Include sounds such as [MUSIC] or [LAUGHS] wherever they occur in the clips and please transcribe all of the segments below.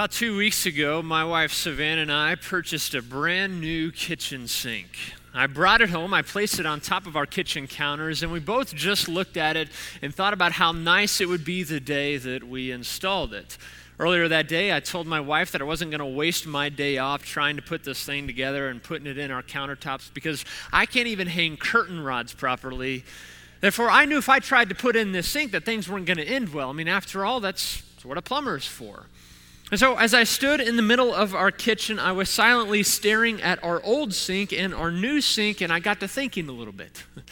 About two weeks ago, my wife Savannah and I purchased a brand new kitchen sink. I brought it home, I placed it on top of our kitchen counters, and we both just looked at it and thought about how nice it would be the day that we installed it. Earlier that day, I told my wife that I wasn't going to waste my day off trying to put this thing together and putting it in our countertops because I can't even hang curtain rods properly. Therefore, I knew if I tried to put in this sink that things weren't going to end well. I mean, after all, that's what a plumber is for. And so, as I stood in the middle of our kitchen, I was silently staring at our old sink and our new sink, and I got to thinking a little bit. [LAUGHS]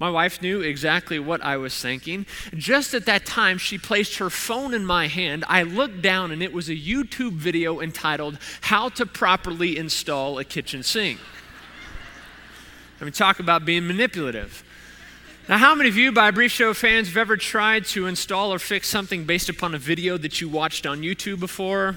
My wife knew exactly what I was thinking. Just at that time, she placed her phone in my hand. I looked down, and it was a YouTube video entitled, How to Properly Install a Kitchen Sink. I mean, talk about being manipulative. Now, how many of you, by Brief Show fans, have ever tried to install or fix something based upon a video that you watched on YouTube before?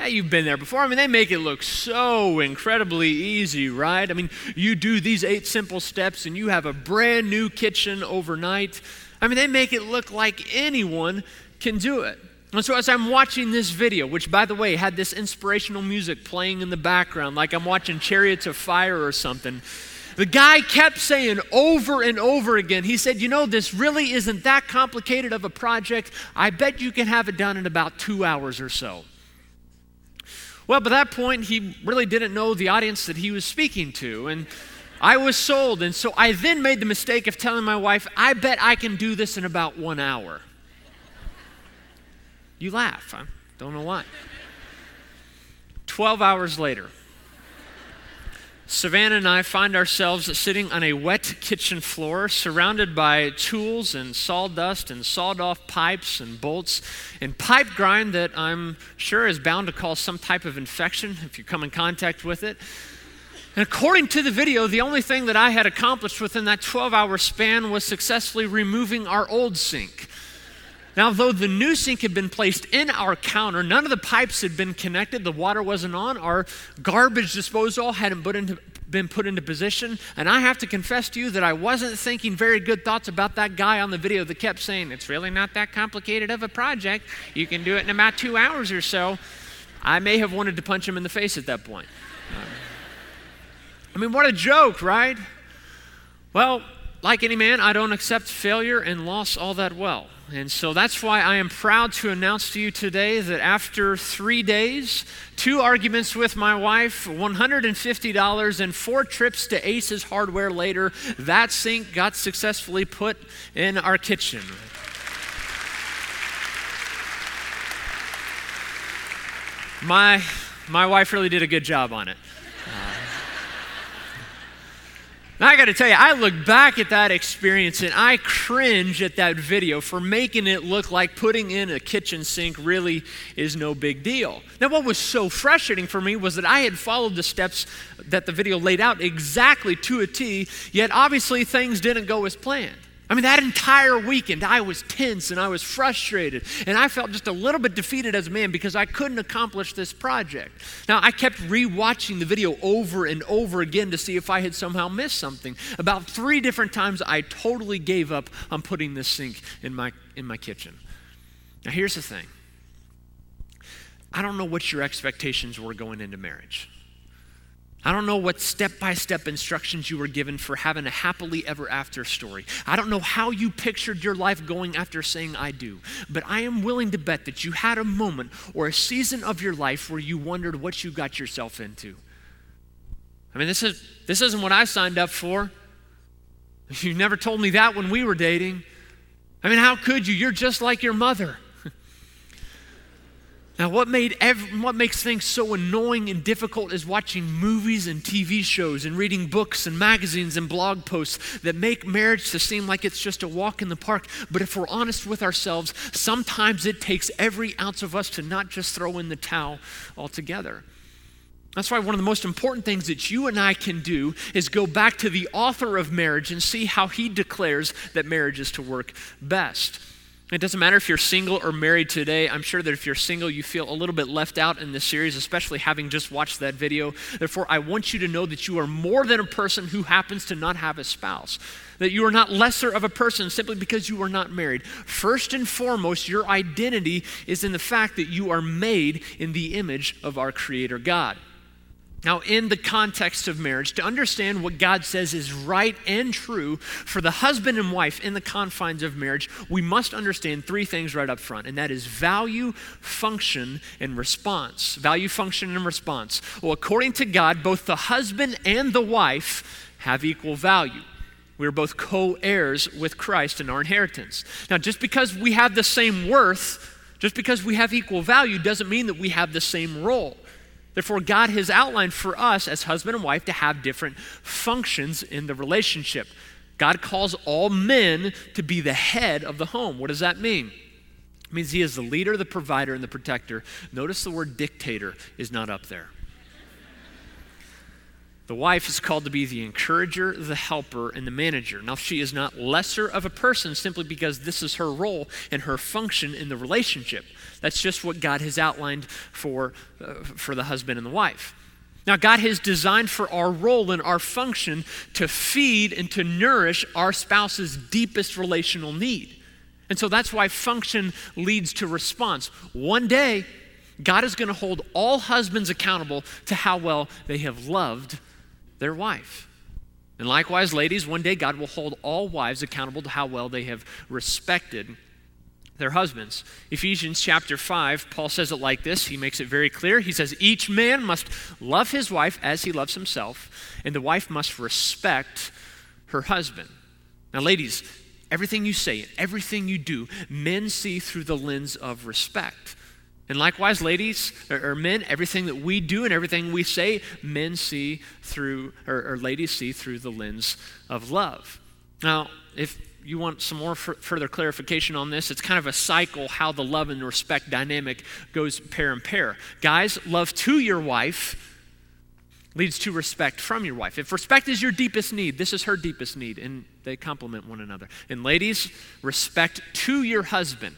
Yeah, you've been there before. I mean, they make it look so incredibly easy, right? I mean, you do these eight simple steps and you have a brand new kitchen overnight. I mean, they make it look like anyone can do it. And so, as I'm watching this video, which by the way had this inspirational music playing in the background, like I'm watching Chariots of Fire or something, the guy kept saying over and over again, he said, You know, this really isn't that complicated of a project. I bet you can have it done in about two hours or so. Well, by that point, he really didn't know the audience that he was speaking to. And I was sold. And so I then made the mistake of telling my wife, I bet I can do this in about one hour. You laugh. I don't know why. 12 hours later, Savannah and I find ourselves sitting on a wet kitchen floor surrounded by tools and sawdust and sawed off pipes and bolts and pipe grind that I'm sure is bound to cause some type of infection if you come in contact with it. And according to the video, the only thing that I had accomplished within that 12 hour span was successfully removing our old sink. Now, though the new sink had been placed in our counter, none of the pipes had been connected, the water wasn't on, our garbage disposal hadn't put into, been put into position. And I have to confess to you that I wasn't thinking very good thoughts about that guy on the video that kept saying, It's really not that complicated of a project. You can do it in about two hours or so. I may have wanted to punch him in the face at that point. Um, I mean, what a joke, right? Well, like any man, I don't accept failure and loss all that well. And so that's why I am proud to announce to you today that after three days, two arguments with my wife, $150, and four trips to Aces Hardware later, that sink got successfully put in our kitchen. My, my wife really did a good job on it. Uh, I got to tell you, I look back at that experience and I cringe at that video for making it look like putting in a kitchen sink really is no big deal. Now, what was so frustrating for me was that I had followed the steps that the video laid out exactly to a T, yet obviously things didn't go as planned. I mean, that entire weekend, I was tense and I was frustrated. And I felt just a little bit defeated as a man because I couldn't accomplish this project. Now, I kept rewatching the video over and over again to see if I had somehow missed something. About three different times, I totally gave up on putting this sink in my, in my kitchen. Now, here's the thing I don't know what your expectations were going into marriage. I don't know what step by step instructions you were given for having a happily ever after story. I don't know how you pictured your life going after saying I do. But I am willing to bet that you had a moment or a season of your life where you wondered what you got yourself into. I mean, this, is, this isn't what I signed up for. You never told me that when we were dating. I mean, how could you? You're just like your mother. Now, what, made every, what makes things so annoying and difficult is watching movies and TV shows and reading books and magazines and blog posts that make marriage to seem like it's just a walk in the park. But if we're honest with ourselves, sometimes it takes every ounce of us to not just throw in the towel altogether. That's why one of the most important things that you and I can do is go back to the author of marriage and see how he declares that marriage is to work best. It doesn't matter if you're single or married today. I'm sure that if you're single, you feel a little bit left out in this series, especially having just watched that video. Therefore, I want you to know that you are more than a person who happens to not have a spouse, that you are not lesser of a person simply because you are not married. First and foremost, your identity is in the fact that you are made in the image of our Creator God. Now, in the context of marriage, to understand what God says is right and true for the husband and wife in the confines of marriage, we must understand three things right up front, and that is value, function, and response. Value, function, and response. Well, according to God, both the husband and the wife have equal value. We are both co heirs with Christ in our inheritance. Now, just because we have the same worth, just because we have equal value, doesn't mean that we have the same role. Therefore, God has outlined for us as husband and wife to have different functions in the relationship. God calls all men to be the head of the home. What does that mean? It means he is the leader, the provider, and the protector. Notice the word dictator is not up there. The wife is called to be the encourager, the helper, and the manager. Now, she is not lesser of a person simply because this is her role and her function in the relationship. That's just what God has outlined for, uh, for the husband and the wife. Now, God has designed for our role and our function to feed and to nourish our spouse's deepest relational need. And so that's why function leads to response. One day, God is going to hold all husbands accountable to how well they have loved their wife. And likewise, ladies, one day God will hold all wives accountable to how well they have respected their husbands. Ephesians chapter 5, Paul says it like this. He makes it very clear. He says, Each man must love his wife as he loves himself, and the wife must respect her husband. Now, ladies, everything you say, everything you do, men see through the lens of respect. And likewise, ladies or, or, men, everything that we do and everything we say, men see through, or, or ladies see through the lens of love. Now, if you want some more f- further clarification on this, it's kind of a cycle how the love and respect dynamic goes pair and pair. Guys, love to your wife leads to respect from your wife. If respect is your deepest need, this is her deepest need, and they complement one another. And ladies, respect to your husband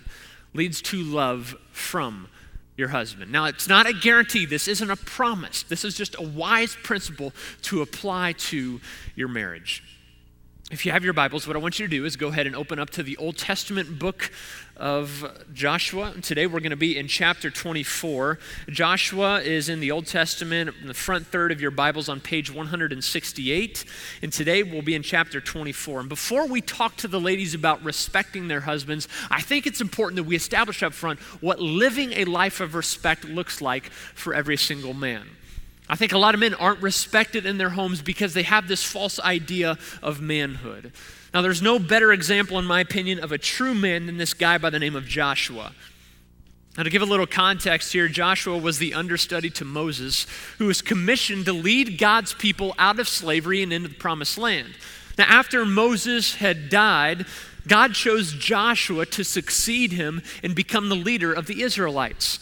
leads to love from your husband. Now, it's not a guarantee. This isn't a promise. This is just a wise principle to apply to your marriage. If you have your Bibles, what I want you to do is go ahead and open up to the Old Testament book of Joshua. Today we're going to be in chapter 24. Joshua is in the Old Testament, in the front third of your Bibles on page 168. And today we'll be in chapter 24. And before we talk to the ladies about respecting their husbands, I think it's important that we establish up front what living a life of respect looks like for every single man. I think a lot of men aren't respected in their homes because they have this false idea of manhood. Now, there's no better example, in my opinion, of a true man than this guy by the name of Joshua. Now, to give a little context here, Joshua was the understudy to Moses, who was commissioned to lead God's people out of slavery and into the promised land. Now, after Moses had died, God chose Joshua to succeed him and become the leader of the Israelites.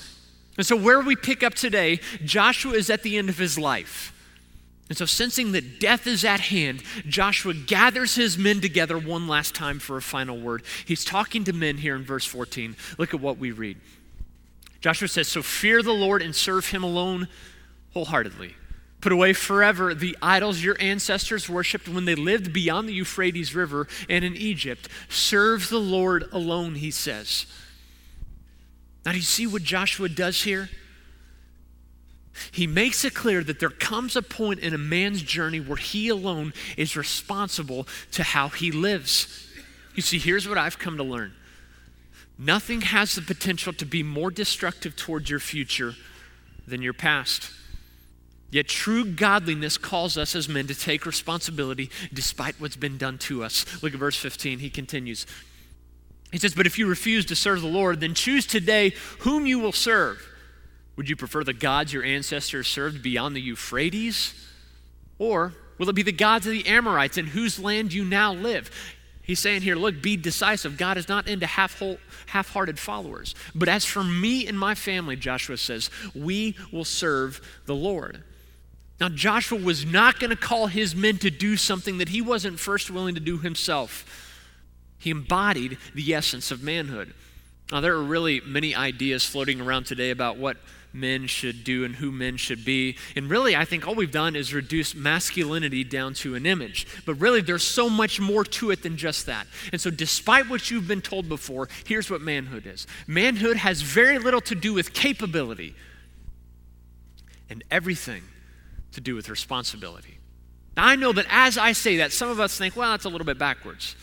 And so, where we pick up today, Joshua is at the end of his life. And so, sensing that death is at hand, Joshua gathers his men together one last time for a final word. He's talking to men here in verse 14. Look at what we read. Joshua says, So fear the Lord and serve him alone wholeheartedly. Put away forever the idols your ancestors worshipped when they lived beyond the Euphrates River and in Egypt. Serve the Lord alone, he says. Now, do you see what Joshua does here? He makes it clear that there comes a point in a man's journey where he alone is responsible to how he lives. You see, here's what I've come to learn nothing has the potential to be more destructive towards your future than your past. Yet true godliness calls us as men to take responsibility despite what's been done to us. Look at verse 15. He continues. He says, But if you refuse to serve the Lord, then choose today whom you will serve. Would you prefer the gods your ancestors served beyond the Euphrates? Or will it be the gods of the Amorites in whose land you now live? He's saying here, look, be decisive. God is not into half hearted followers. But as for me and my family, Joshua says, we will serve the Lord. Now, Joshua was not going to call his men to do something that he wasn't first willing to do himself. He embodied the essence of manhood. Now, there are really many ideas floating around today about what men should do and who men should be. And really, I think all we've done is reduce masculinity down to an image. But really, there's so much more to it than just that. And so, despite what you've been told before, here's what manhood is manhood has very little to do with capability and everything to do with responsibility. Now, I know that as I say that, some of us think, well, that's a little bit backwards.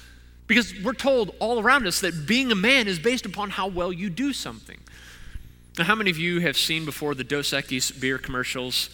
Because we're told all around us that being a man is based upon how well you do something. Now, how many of you have seen before the Dos Equis beer commercials?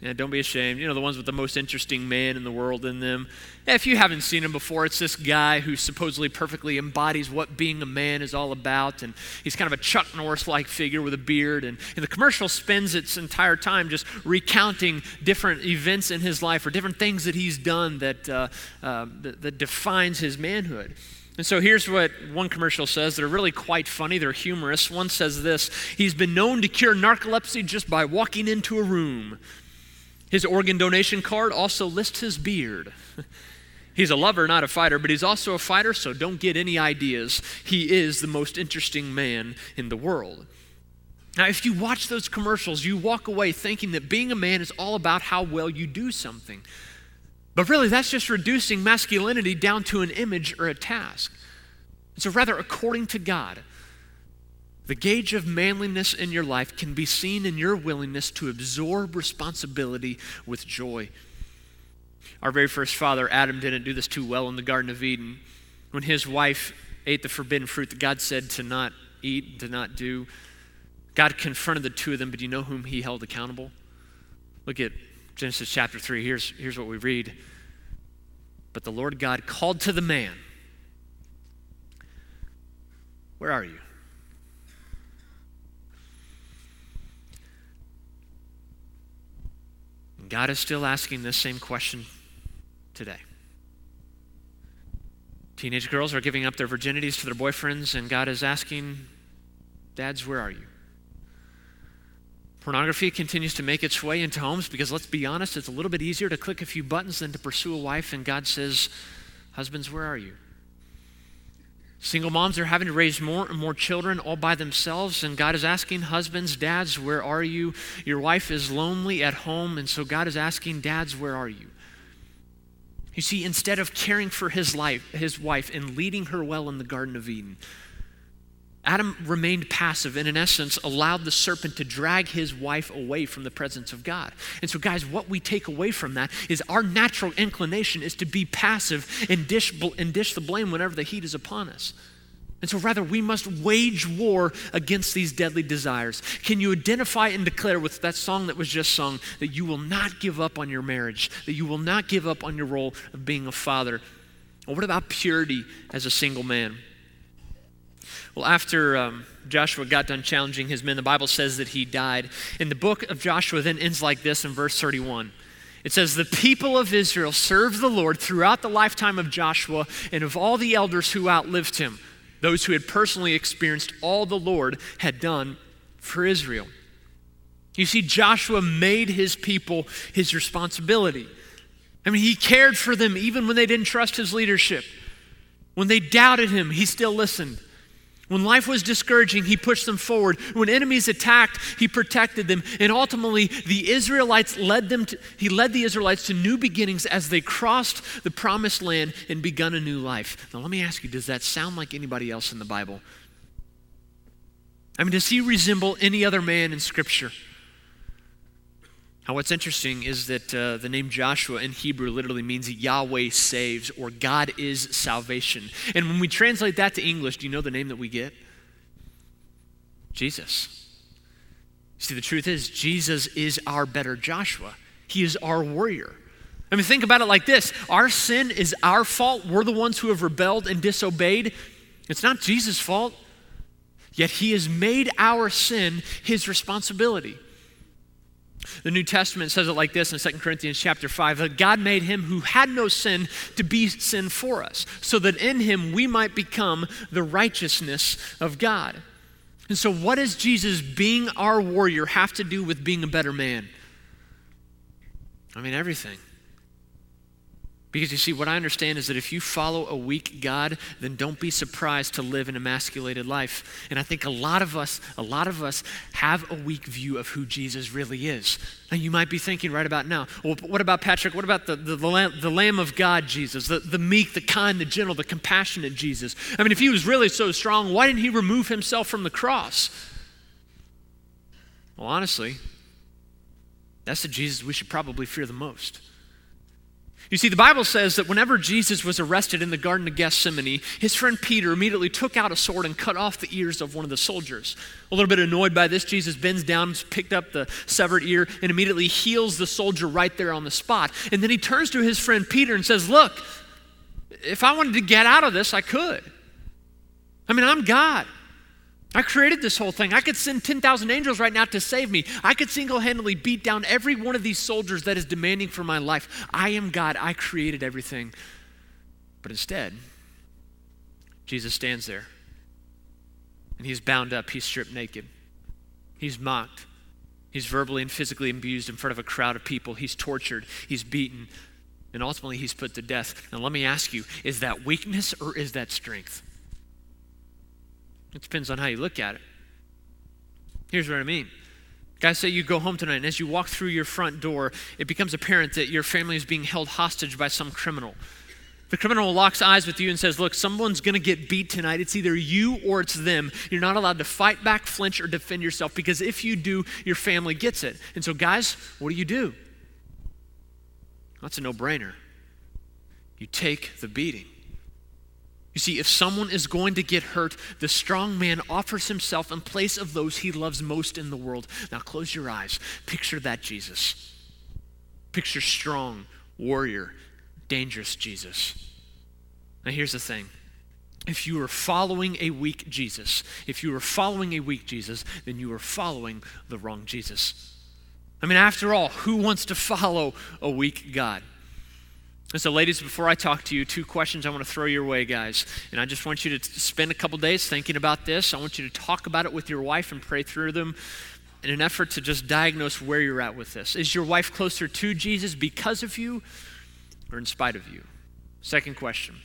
Yeah, don't be ashamed. You know, the ones with the most interesting man in the world in them. If you haven't seen him before, it's this guy who supposedly perfectly embodies what being a man is all about. And he's kind of a Chuck Norris like figure with a beard. And, and, the commercial spends its entire time just recounting different events in his life or different things that he's done that, uh, uh, that, that defines his manhood. And so here's what one commercial says. They're really quite funny. They're humorous. One says this He's been known to cure narcolepsy just by walking into a room. His organ donation card also lists his beard. [LAUGHS] He's a lover, not a fighter, but he's also a fighter, so don't get any ideas. He is the most interesting man in the world. Now, if you watch those commercials, you walk away thinking that being a man is all about how well you do something. But really, that's just reducing masculinity down to an image or a task. So, rather, according to God, the gauge of manliness in your life can be seen in your willingness to absorb responsibility with joy. Our very first father, Adam, didn't do this too well in the Garden of Eden. When his wife ate the forbidden fruit that God said to not eat, to not do, God confronted the two of them, but do you know whom he held accountable? Look at Genesis chapter 3. Here's, here's what we read. But the Lord God called to the man, Where are you? God is still asking this same question today. Teenage girls are giving up their virginities to their boyfriends, and God is asking, Dads, where are you? Pornography continues to make its way into homes because, let's be honest, it's a little bit easier to click a few buttons than to pursue a wife, and God says, Husbands, where are you? Single moms are having to raise more and more children all by themselves, and God is asking husbands, dads, where are you? Your wife is lonely at home, and so God is asking, dads, where are you? You see, instead of caring for his life, his wife, and leading her well in the Garden of Eden, Adam remained passive and, in essence, allowed the serpent to drag his wife away from the presence of God. And so, guys, what we take away from that is our natural inclination is to be passive and dish, and dish the blame whenever the heat is upon us. And so, rather, we must wage war against these deadly desires. Can you identify and declare with that song that was just sung that you will not give up on your marriage, that you will not give up on your role of being a father? Or what about purity as a single man? Well, after um, Joshua got done challenging his men, the Bible says that he died. And the book of Joshua then ends like this in verse 31. It says, The people of Israel served the Lord throughout the lifetime of Joshua and of all the elders who outlived him, those who had personally experienced all the Lord had done for Israel. You see, Joshua made his people his responsibility. I mean, he cared for them even when they didn't trust his leadership. When they doubted him, he still listened. When life was discouraging, he pushed them forward. When enemies attacked, he protected them. And ultimately, the Israelites led them to, he led the Israelites to new beginnings as they crossed the promised land and begun a new life. Now, let me ask you, does that sound like anybody else in the Bible? I mean, does he resemble any other man in Scripture? Now, what's interesting is that uh, the name Joshua in Hebrew literally means Yahweh saves or God is salvation. And when we translate that to English, do you know the name that we get? Jesus. See, the truth is, Jesus is our better Joshua, He is our warrior. I mean, think about it like this our sin is our fault. We're the ones who have rebelled and disobeyed. It's not Jesus' fault. Yet He has made our sin His responsibility. The New Testament says it like this in 2 Corinthians chapter 5 that God made him who had no sin to be sin for us, so that in him we might become the righteousness of God. And so, what does Jesus being our warrior have to do with being a better man? I mean, everything. Because you see, what I understand is that if you follow a weak God, then don't be surprised to live an emasculated life. And I think a lot of us, a lot of us have a weak view of who Jesus really is. And you might be thinking right about now, well, what about Patrick? What about the, the, the, Lamb, the Lamb of God Jesus, the, the meek, the kind, the gentle, the compassionate Jesus? I mean, if he was really so strong, why didn't he remove himself from the cross? Well, honestly, that's the Jesus we should probably fear the most. You see, the Bible says that whenever Jesus was arrested in the Garden of Gethsemane, his friend Peter immediately took out a sword and cut off the ears of one of the soldiers. A little bit annoyed by this, Jesus bends down, picked up the severed ear, and immediately heals the soldier right there on the spot. And then he turns to his friend Peter and says, Look, if I wanted to get out of this, I could. I mean, I'm God. I created this whole thing. I could send 10,000 angels right now to save me. I could single handedly beat down every one of these soldiers that is demanding for my life. I am God. I created everything. But instead, Jesus stands there and he's bound up, he's stripped naked, he's mocked, he's verbally and physically abused in front of a crowd of people, he's tortured, he's beaten, and ultimately he's put to death. Now, let me ask you is that weakness or is that strength? It depends on how you look at it. Here's what I mean. Guys, say you go home tonight, and as you walk through your front door, it becomes apparent that your family is being held hostage by some criminal. The criminal locks eyes with you and says, Look, someone's going to get beat tonight. It's either you or it's them. You're not allowed to fight back, flinch, or defend yourself because if you do, your family gets it. And so, guys, what do you do? That's a no brainer. You take the beating. You see, if someone is going to get hurt, the strong man offers himself in place of those he loves most in the world. Now close your eyes. Picture that Jesus. Picture strong, warrior, dangerous Jesus. Now here's the thing. If you are following a weak Jesus, if you are following a weak Jesus, then you are following the wrong Jesus. I mean, after all, who wants to follow a weak God? And so, ladies, before I talk to you, two questions I want to throw your way, guys. And I just want you to spend a couple days thinking about this. I want you to talk about it with your wife and pray through them in an effort to just diagnose where you're at with this. Is your wife closer to Jesus because of you or in spite of you? Second question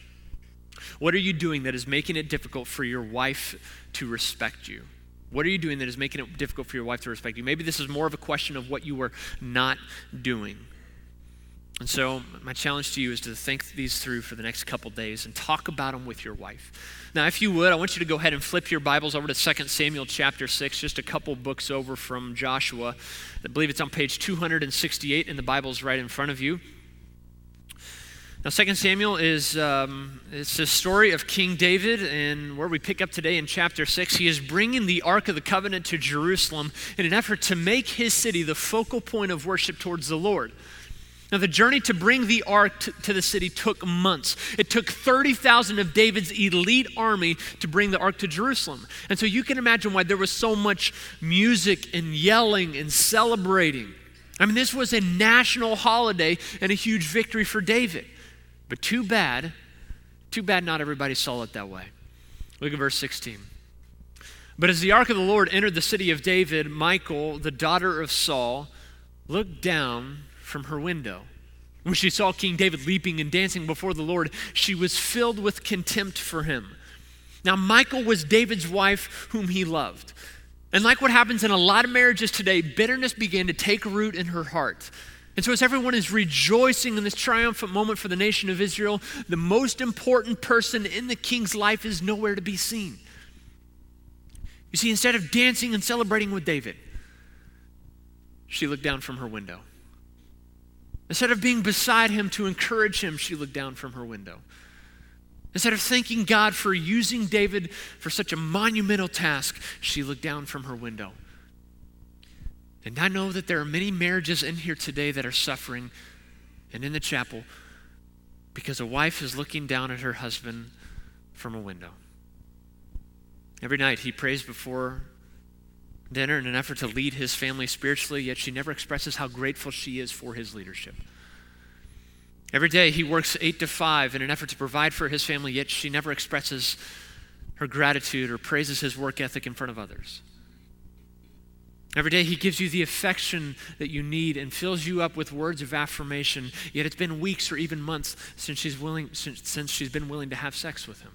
What are you doing that is making it difficult for your wife to respect you? What are you doing that is making it difficult for your wife to respect you? Maybe this is more of a question of what you were not doing. And so, my challenge to you is to think these through for the next couple days and talk about them with your wife. Now, if you would, I want you to go ahead and flip your Bibles over to 2 Samuel chapter 6, just a couple books over from Joshua. I believe it's on page 268, and the Bible's right in front of you. Now, 2 Samuel is um, it's a story of King David, and where we pick up today in chapter 6, he is bringing the Ark of the Covenant to Jerusalem in an effort to make his city the focal point of worship towards the Lord. Now, the journey to bring the ark to, to the city took months. It took 30,000 of David's elite army to bring the ark to Jerusalem. And so you can imagine why there was so much music and yelling and celebrating. I mean, this was a national holiday and a huge victory for David. But too bad, too bad not everybody saw it that way. Look at verse 16. But as the ark of the Lord entered the city of David, Michal, the daughter of Saul, looked down from her window. When she saw King David leaping and dancing before the Lord, she was filled with contempt for him. Now, Michal was David's wife, whom he loved. And like what happens in a lot of marriages today, bitterness began to take root in her heart. And so, as everyone is rejoicing in this triumphant moment for the nation of Israel, the most important person in the king's life is nowhere to be seen. You see, instead of dancing and celebrating with David, she looked down from her window. Instead of being beside him to encourage him, she looked down from her window. Instead of thanking God for using David for such a monumental task, she looked down from her window. And I know that there are many marriages in here today that are suffering and in the chapel because a wife is looking down at her husband from a window. Every night he prays before dinner in an effort to lead his family spiritually, yet she never expresses how grateful she is for his leadership. Every day he works eight to five in an effort to provide for his family, yet she never expresses her gratitude or praises his work ethic in front of others. Every day he gives you the affection that you need and fills you up with words of affirmation. Yet it's been weeks or even months since she's willing since, since she's been willing to have sex with him.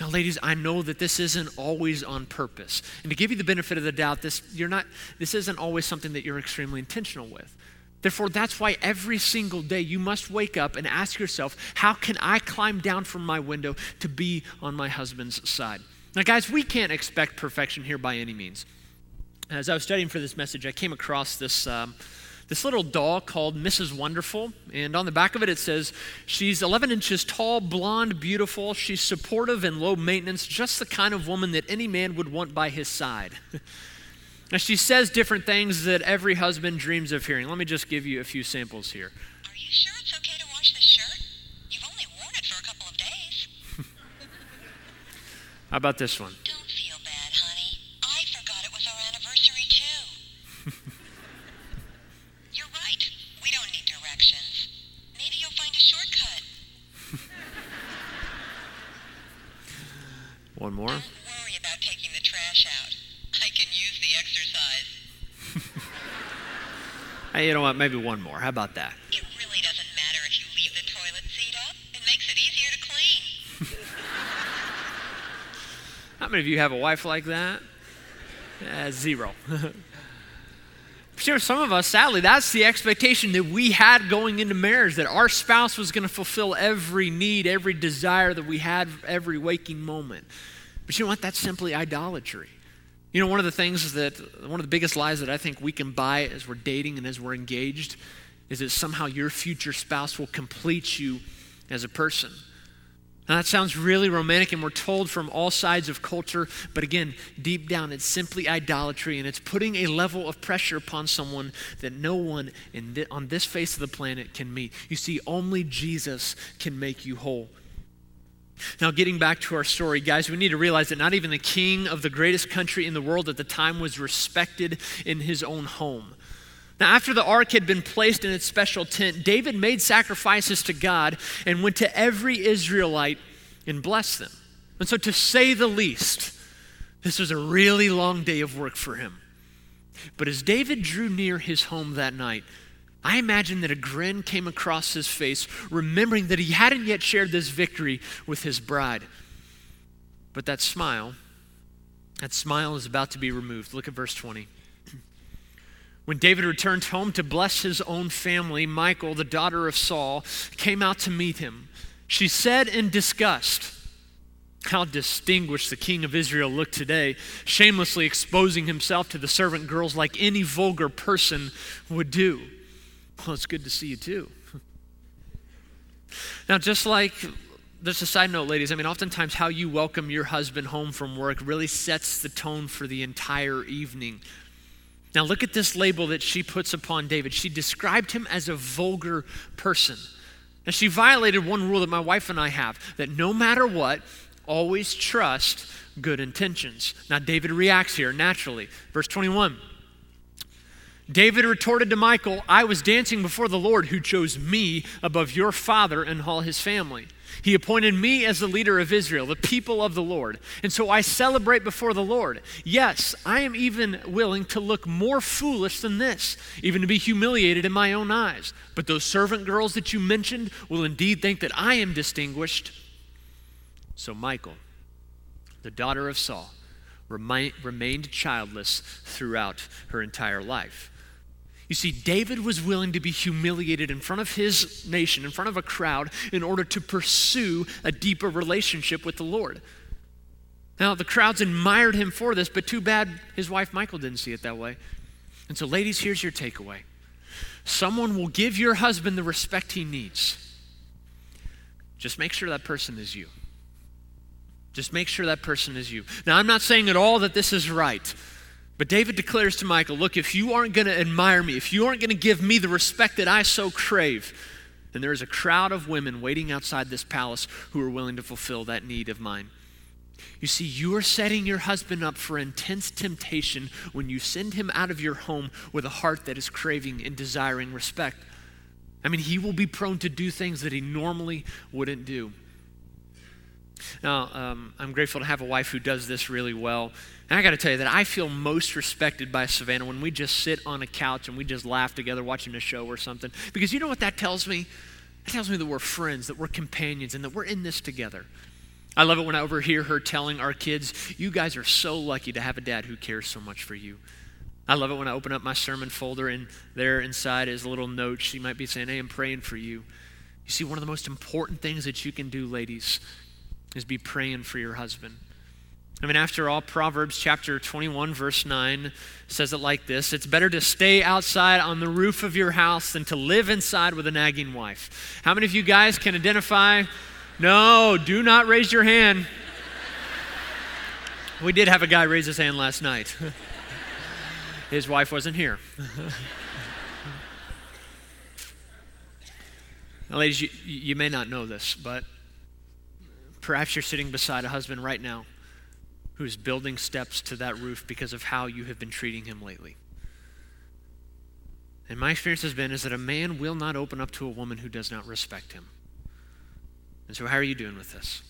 Now, ladies, I know that this isn't always on purpose. And to give you the benefit of the doubt, this you're not this isn't always something that you're extremely intentional with. Therefore, that's why every single day you must wake up and ask yourself, how can I climb down from my window to be on my husband's side? Now, guys, we can't expect perfection here by any means as I was studying for this message, I came across this, um, this little doll called Mrs. Wonderful. And on the back of it, it says, She's 11 inches tall, blonde, beautiful. She's supportive and low maintenance, just the kind of woman that any man would want by his side. [LAUGHS] now, she says different things that every husband dreams of hearing. Let me just give you a few samples here. Are you sure it's okay to wash this shirt? You've only worn it for a couple of days. [LAUGHS] How about this one? Don't feel bad, honey. I forgot it was our anniversary, too. You're right. We don't need directions. Maybe you'll find a shortcut. One more. Don't worry about taking the trash out. I can use the exercise. [LAUGHS] Hey, you know what? Maybe one more. How about that? It really doesn't matter if you leave the toilet seat up. It makes it easier to clean. [LAUGHS] How many of you have a wife like that? Uh, zero. [LAUGHS] Sure, some of us, sadly, that's the expectation that we had going into marriage that our spouse was going to fulfill every need, every desire that we had every waking moment. But you know what? That's simply idolatry. You know, one of the things that, one of the biggest lies that I think we can buy as we're dating and as we're engaged is that somehow your future spouse will complete you as a person. Now, that sounds really romantic, and we're told from all sides of culture, but again, deep down, it's simply idolatry, and it's putting a level of pressure upon someone that no one thi- on this face of the planet can meet. You see, only Jesus can make you whole. Now, getting back to our story, guys, we need to realize that not even the king of the greatest country in the world at the time was respected in his own home. Now, after the ark had been placed in its special tent, David made sacrifices to God and went to every Israelite and blessed them. And so, to say the least, this was a really long day of work for him. But as David drew near his home that night, I imagine that a grin came across his face, remembering that he hadn't yet shared this victory with his bride. But that smile, that smile is about to be removed. Look at verse 20. When David returned home to bless his own family, Michal, the daughter of Saul, came out to meet him. She said in disgust, How distinguished the king of Israel looked today, shamelessly exposing himself to the servant girls like any vulgar person would do. Well, it's good to see you too. [LAUGHS] Now, just like, just a side note, ladies, I mean, oftentimes how you welcome your husband home from work really sets the tone for the entire evening. Now, look at this label that she puts upon David. She described him as a vulgar person. And she violated one rule that my wife and I have that no matter what, always trust good intentions. Now, David reacts here naturally. Verse 21. David retorted to Michal, I was dancing before the Lord who chose me above your father and all his family. He appointed me as the leader of Israel, the people of the Lord. And so I celebrate before the Lord. Yes, I am even willing to look more foolish than this, even to be humiliated in my own eyes. But those servant girls that you mentioned will indeed think that I am distinguished. So Michal, the daughter of Saul, remained childless throughout her entire life. You see, David was willing to be humiliated in front of his nation, in front of a crowd, in order to pursue a deeper relationship with the Lord. Now, the crowds admired him for this, but too bad his wife Michal didn't see it that way. And so, ladies, here's your takeaway someone will give your husband the respect he needs. Just make sure that person is you. Just make sure that person is you. Now, I'm not saying at all that this is right. But David declares to Michal, Look, if you aren't going to admire me, if you aren't going to give me the respect that I so crave, then there is a crowd of women waiting outside this palace who are willing to fulfill that need of mine. You see, you are setting your husband up for intense temptation when you send him out of your home with a heart that is craving and desiring respect. I mean, he will be prone to do things that he normally wouldn't do. Now, um, I'm grateful to have a wife who does this really well. And I got to tell you that I feel most respected by Savannah when we just sit on a couch and we just laugh together watching a show or something. Because you know what that tells me? It tells me that we're friends, that we're companions, and that we're in this together. I love it when I overhear her telling our kids, You guys are so lucky to have a dad who cares so much for you. I love it when I open up my sermon folder and there inside is a little note. She might be saying, Hey, I'm praying for you. You see, one of the most important things that you can do, ladies, is be praying for your husband. I mean, after all, Proverbs chapter 21, verse 9 says it like this It's better to stay outside on the roof of your house than to live inside with a nagging wife. How many of you guys can identify? No, do not raise your hand. We did have a guy raise his hand last night. [LAUGHS] His wife wasn't here. [LAUGHS] now, ladies, you, you may not know this, but perhaps you're sitting beside a husband right now who's building steps to that roof because of how you have been treating him lately. And my experience has been is that a man will not open up to a woman who does not respect him. And so how are you doing with this?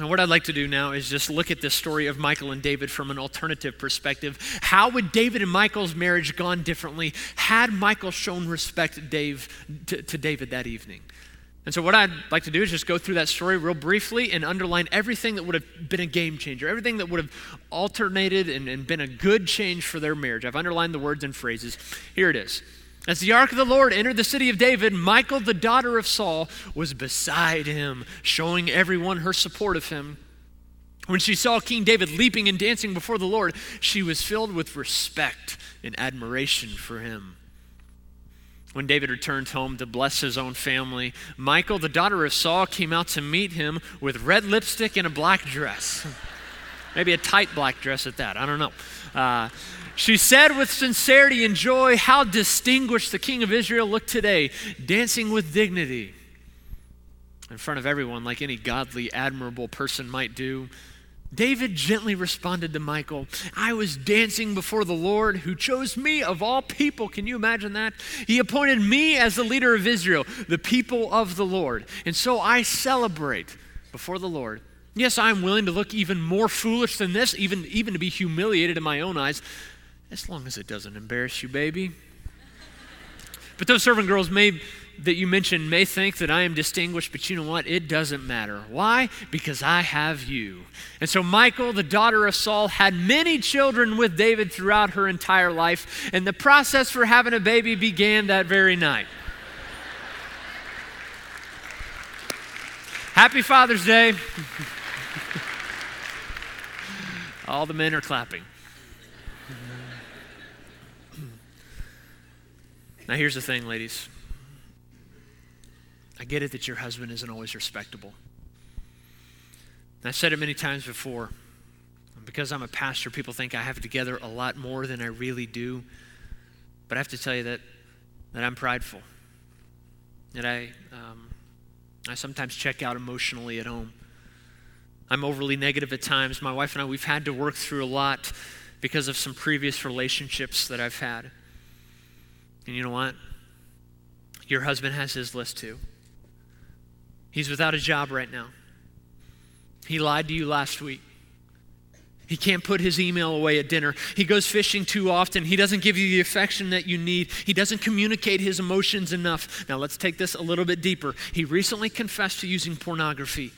And what I'd like to do now is just look at this story of Michal and David from an alternative perspective. How would David and Michal's marriage gone differently had Michal shown respect Dave, to, to David that evening? And so, what I'd like to do is just go through that story real briefly and underline everything that would have been a game changer, everything that would have alternated and, and, been a good change for their marriage. I've underlined the words and phrases. Here it is. As the ark of the Lord entered the city of David, Michal, the daughter of Saul, was beside him, showing everyone her support of him. When she saw King David leaping and dancing before the Lord, she was filled with respect and admiration for him. When David returned home to bless his own family, Michal, the daughter of Saul, came out to meet him with red lipstick and a black dress. [LAUGHS] Maybe a tight black dress at that. I don't know. Uh, she said with sincerity and joy, How distinguished the King of Israel looked today, dancing with dignity in front of everyone, like any godly, admirable person might do. David gently responded to Michal, I was dancing before the Lord who chose me of all people. Can you imagine that? He appointed me as the leader of Israel, the people of the Lord. And so I celebrate before the Lord. Yes, I'm willing to look even more foolish than this, even, even to be humiliated in my own eyes, as long as it doesn't embarrass you, baby. But those servant girls may that you mentioned may think that I am distinguished, but you know what? It doesn't matter. Why? Because I have you. And so Michal, the daughter of Saul, had many children with David throughout her entire life, and the process for having a baby began that very night. Happy Father's Day. [LAUGHS] All the men are clapping. Now, here's the thing, ladies. I get it that your husband isn't always respectable. And I've said it many times before. Because I'm a pastor, people think I have it together a lot more than I really do. But I have to tell you that, that I'm prideful. That I, um, I sometimes check out emotionally at home. I'm overly negative at times. My wife and I, we've had to work through a lot because of some previous relationships that I've had. And you know what? Your husband has his list too. He's without a job right now. He lied to you last week. He can't put his email away at dinner. He goes fishing too often. He doesn't give you the affection that you need. He doesn't communicate his emotions enough. Now, let's take this a little bit deeper. He recently confessed to using pornography.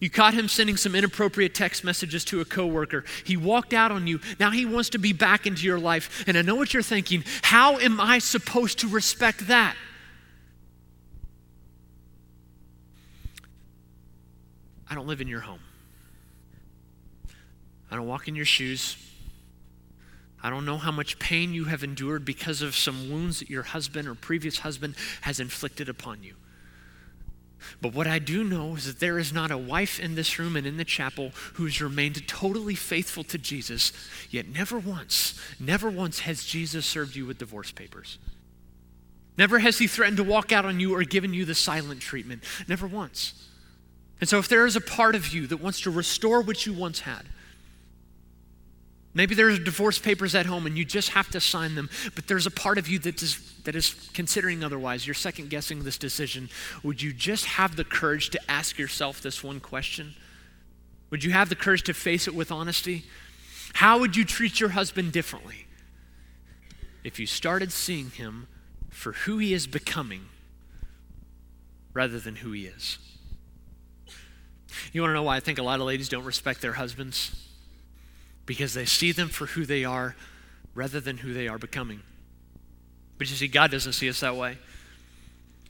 You caught him sending some inappropriate text messages to a coworker. He walked out on you. Now he wants to be back into your life. And I know what you're thinking. How am I supposed to respect that? I don't live in your home. I don't walk in your shoes. I don't know how much pain you have endured because of some wounds that your husband or previous husband has inflicted upon you. But what I do know is that there is not a wife in this room and in the chapel who has remained totally faithful to Jesus, yet never once, never once has Jesus served you with divorce papers. Never has he threatened to walk out on you or given you the silent treatment. Never once. And so, if there is a part of you that wants to restore what you once had, Maybe there's divorce papers at home and you just have to sign them, but there's a part of you that is, that is considering otherwise. You're second guessing this decision. Would you just have the courage to ask yourself this one question? Would you have the courage to face it with honesty? How would you treat your husband differently if you started seeing him for who he is becoming rather than who he is? You want to know why I think a lot of ladies don't respect their husbands? because they see them for who they are rather than who they are becoming. But you see, God doesn't see us that way.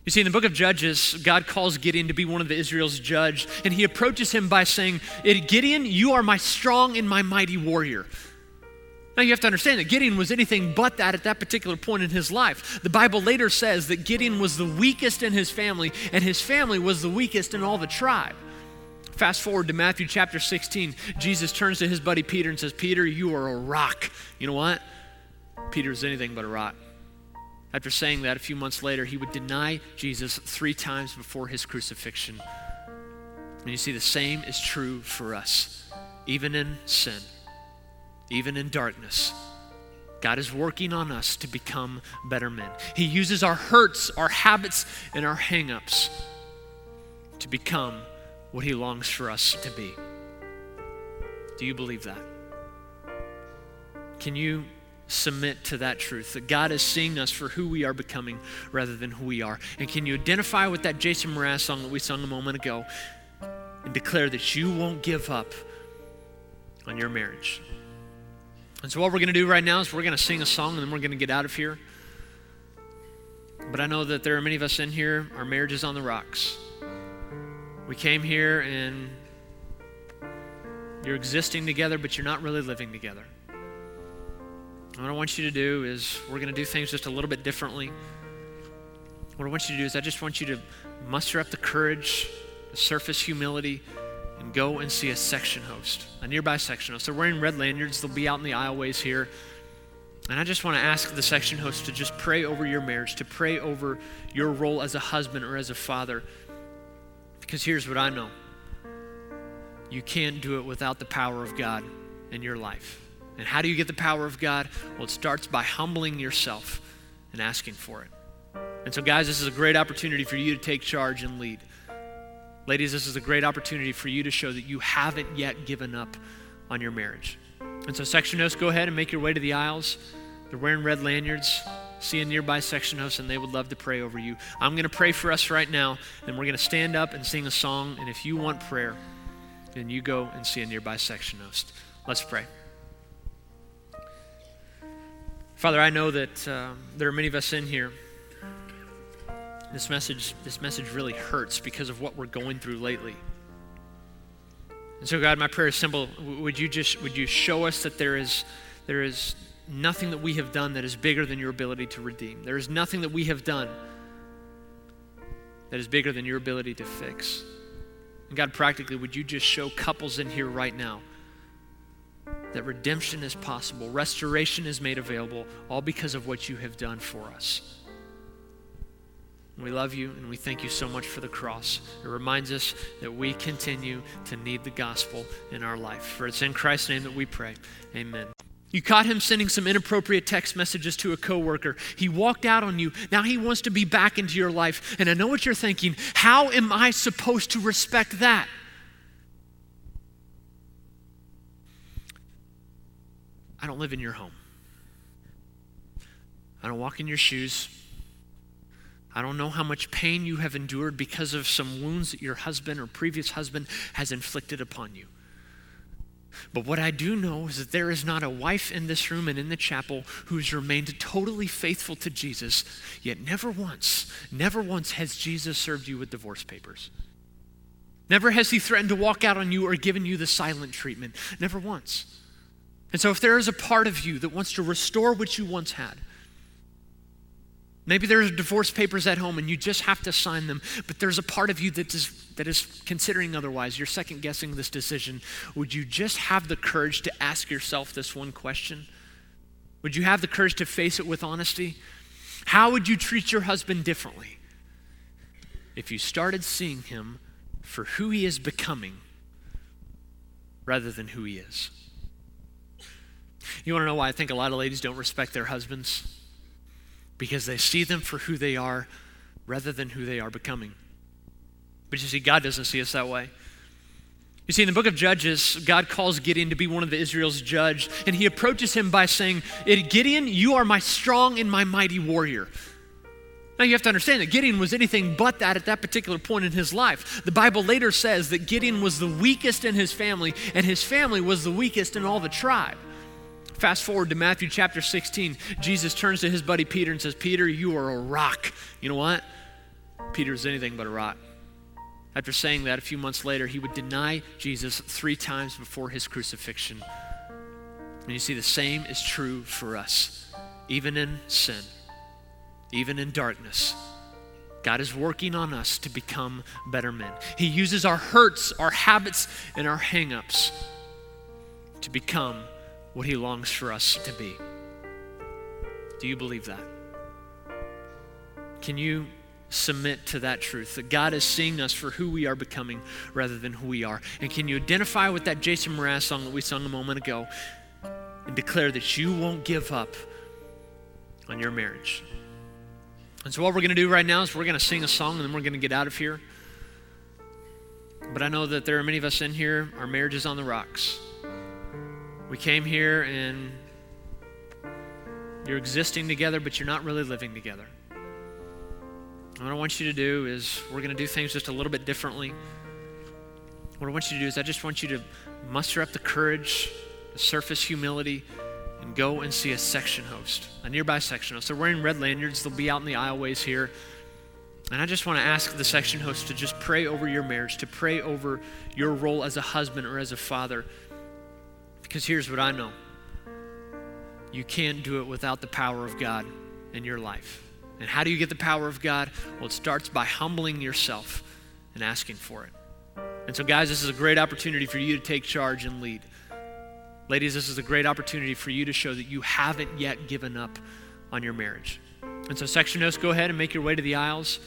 You see, in the book of Judges, God calls Gideon to be one of the Israel's judge, and he approaches him by saying, eh, Gideon, you are my strong and my mighty warrior. Now, you have to understand that Gideon was anything but that at that particular point in his life. The Bible later says that Gideon was the weakest in his family, and his family was the weakest in all the tribe. Fast forward to Matthew chapter 16. Jesus turns to his buddy Peter and says, Peter, you are a rock. You know what? Peter is anything but a rock. After saying that, a few months later, he would deny Jesus three times before his crucifixion. And you see, the same is true for us, even in sin, even in darkness. God is working on us to become better men. He uses our hurts, our habits, and our hangups to become what He longs for us to be. Do you believe that? Can you submit to that truth that God is seeing us for who we are becoming rather than who we are? And can you identify with that Jason Mraz song that we sung a moment ago and declare that you won't give up on your marriage? And so, what we're going to do right now is we're going to sing a song and then we're going to get out of here. But I know that there are many of us in here, our marriage is on the rocks. We came here and you're existing together, but you're not really living together. what I want you to do is we're going to do things just a little bit differently. What I want you to do is I just want you to muster up the courage, the surface humility, and go and see a section host, a nearby section host. They're wearing red lanyards. They'll be out in the aisleways here. And I just want to ask the section host to just pray over your marriage, to pray over your role as a husband or as a father. Because here's what I know you can't do it without the power of God in your life. And how do you get the power of God? Well, it starts by humbling yourself and asking for it. And so, guys, this is a great opportunity for you to take charge and lead. Ladies, this is a great opportunity for you to show that you haven't yet given up on your marriage. And so, section hosts, go ahead and make your way to the aisles. They're wearing red lanyards see a nearby section host and they would love to pray over you. I'm going to pray for us right now, and we're going to stand up and sing a song. And if you want prayer, then you go and see a nearby section host. Let's pray. Father, I know that uh, there are many of us in here. This message, this message really hurts because of what we're going through lately. And so, God, my prayer is simple. Would you just would you show us that there is there is nothing that we have done that is bigger than your ability to redeem. There is nothing that we have done that is bigger than your ability to fix. And God, practically, would you just show couples in here right now that redemption is possible, restoration is made available, all because of what you have done for us? We love you and we thank you so much for the cross. It reminds us that we continue to need the gospel in our life. For it's in Christ's name that we pray. Amen. You caught him sending some inappropriate text messages to a coworker. He walked out on you. Now he wants to be back into your life. And I know what you're thinking. How am I supposed to respect that? I don't live in your home. I don't walk in your shoes. I don't know how much pain you have endured because of some wounds that your husband or previous husband has inflicted upon you. But what I do know is that there is not a wife in this room and in the chapel who has remained totally faithful to Jesus, yet never once, never once has Jesus served you with divorce papers. Never has he threatened to walk out on you or given you the silent treatment. Never once. And so, if there is a part of you that wants to restore what you once had, Maybe there's divorce papers at home and you just have to sign them, but there's a part of you that is, that is considering otherwise. You're second guessing this decision. Would you just have the courage to ask yourself this one question? Would you have the courage to face it with honesty? How would you treat your husband differently if you started seeing him for who he is becoming rather than who he is? You want to know why I think a lot of ladies don't respect their husbands? Because they see them for who they are rather than who they are becoming. But you see, God doesn't see us that way. You see, in the book of Judges, God calls Gideon to be one of the Israel's judge, and he approaches him by saying, eh, Gideon, you are my strong and my mighty warrior. Now you have to understand that Gideon was anything but that at that particular point in his life. The Bible later says that Gideon was the weakest in his family, and his family was the weakest in all the tribe. Fast forward to Matthew chapter 16. Jesus turns to his buddy Peter and says, Peter, you are a rock. You know what? Peter is anything but a rock. After saying that, a few months later, he would deny Jesus three times before his crucifixion. And you see, the same is true for us, even in sin, even in darkness. God is working on us to become better men. He uses our hurts, our habits, and our hangups to become what He longs for us to be. Do you believe that? Can you submit to that truth that God is seeing us for who we are becoming rather than who we are? And can you identify with that Jason Mraz song that we sung a moment ago and declare that you won't give up on your marriage? And so, what we're going to do right now is we're going to sing a song and then we're going to get out of here. But I know that there are many of us in here, our marriage is on the rocks. We came here and you're existing together, but you're not really living together. What I want you to do is we're going to do things just a little bit differently. What I want you to do is I just want you to muster up the courage, the surface humility, and go and see a section host, a nearby section host. They're wearing red lanyards. They'll be out in the aisleways here. And I just want to ask the section host to just pray over your marriage, to pray over your role as a husband or as a father. Because here's what I know you can't do it without the power of God in your life. And how do you get the power of God? Well, it starts by humbling yourself and asking for it. And so, guys, this is a great opportunity for you to take charge and lead. Ladies, this is a great opportunity for you to show that you haven't yet given up on your marriage. And so, section hosts, go ahead and make your way to the aisles.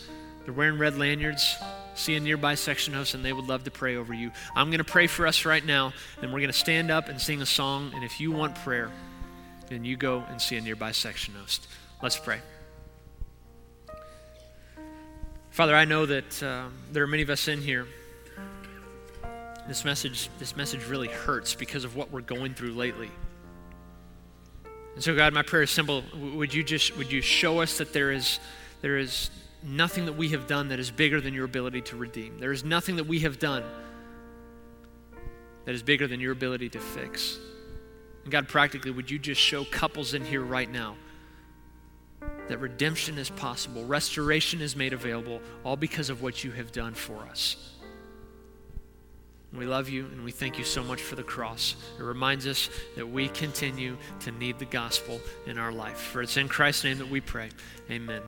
They're wearing red lanyards. See a nearby section host, and they would love to pray over you. I'm going to pray for us right now, and we're going to stand up and sing a song. And if you want prayer, then you go and see a nearby section host. Let's pray. Father, I know that uh, there are many of us in here. This message, this message really hurts because of what we're going through lately. And so, God, my prayer is simple. Would you just would you show us that there is there is nothing that we have done that is bigger than your ability to redeem. There is nothing that we have done that is bigger than your ability to fix. And God, practically, would you just show couples in here right now that redemption is possible, restoration is made available, all because of what you have done for us. We love you and we thank you so much for the cross. It reminds us that we continue to need the gospel in our life. For it's in Christ's name that we pray. Amen.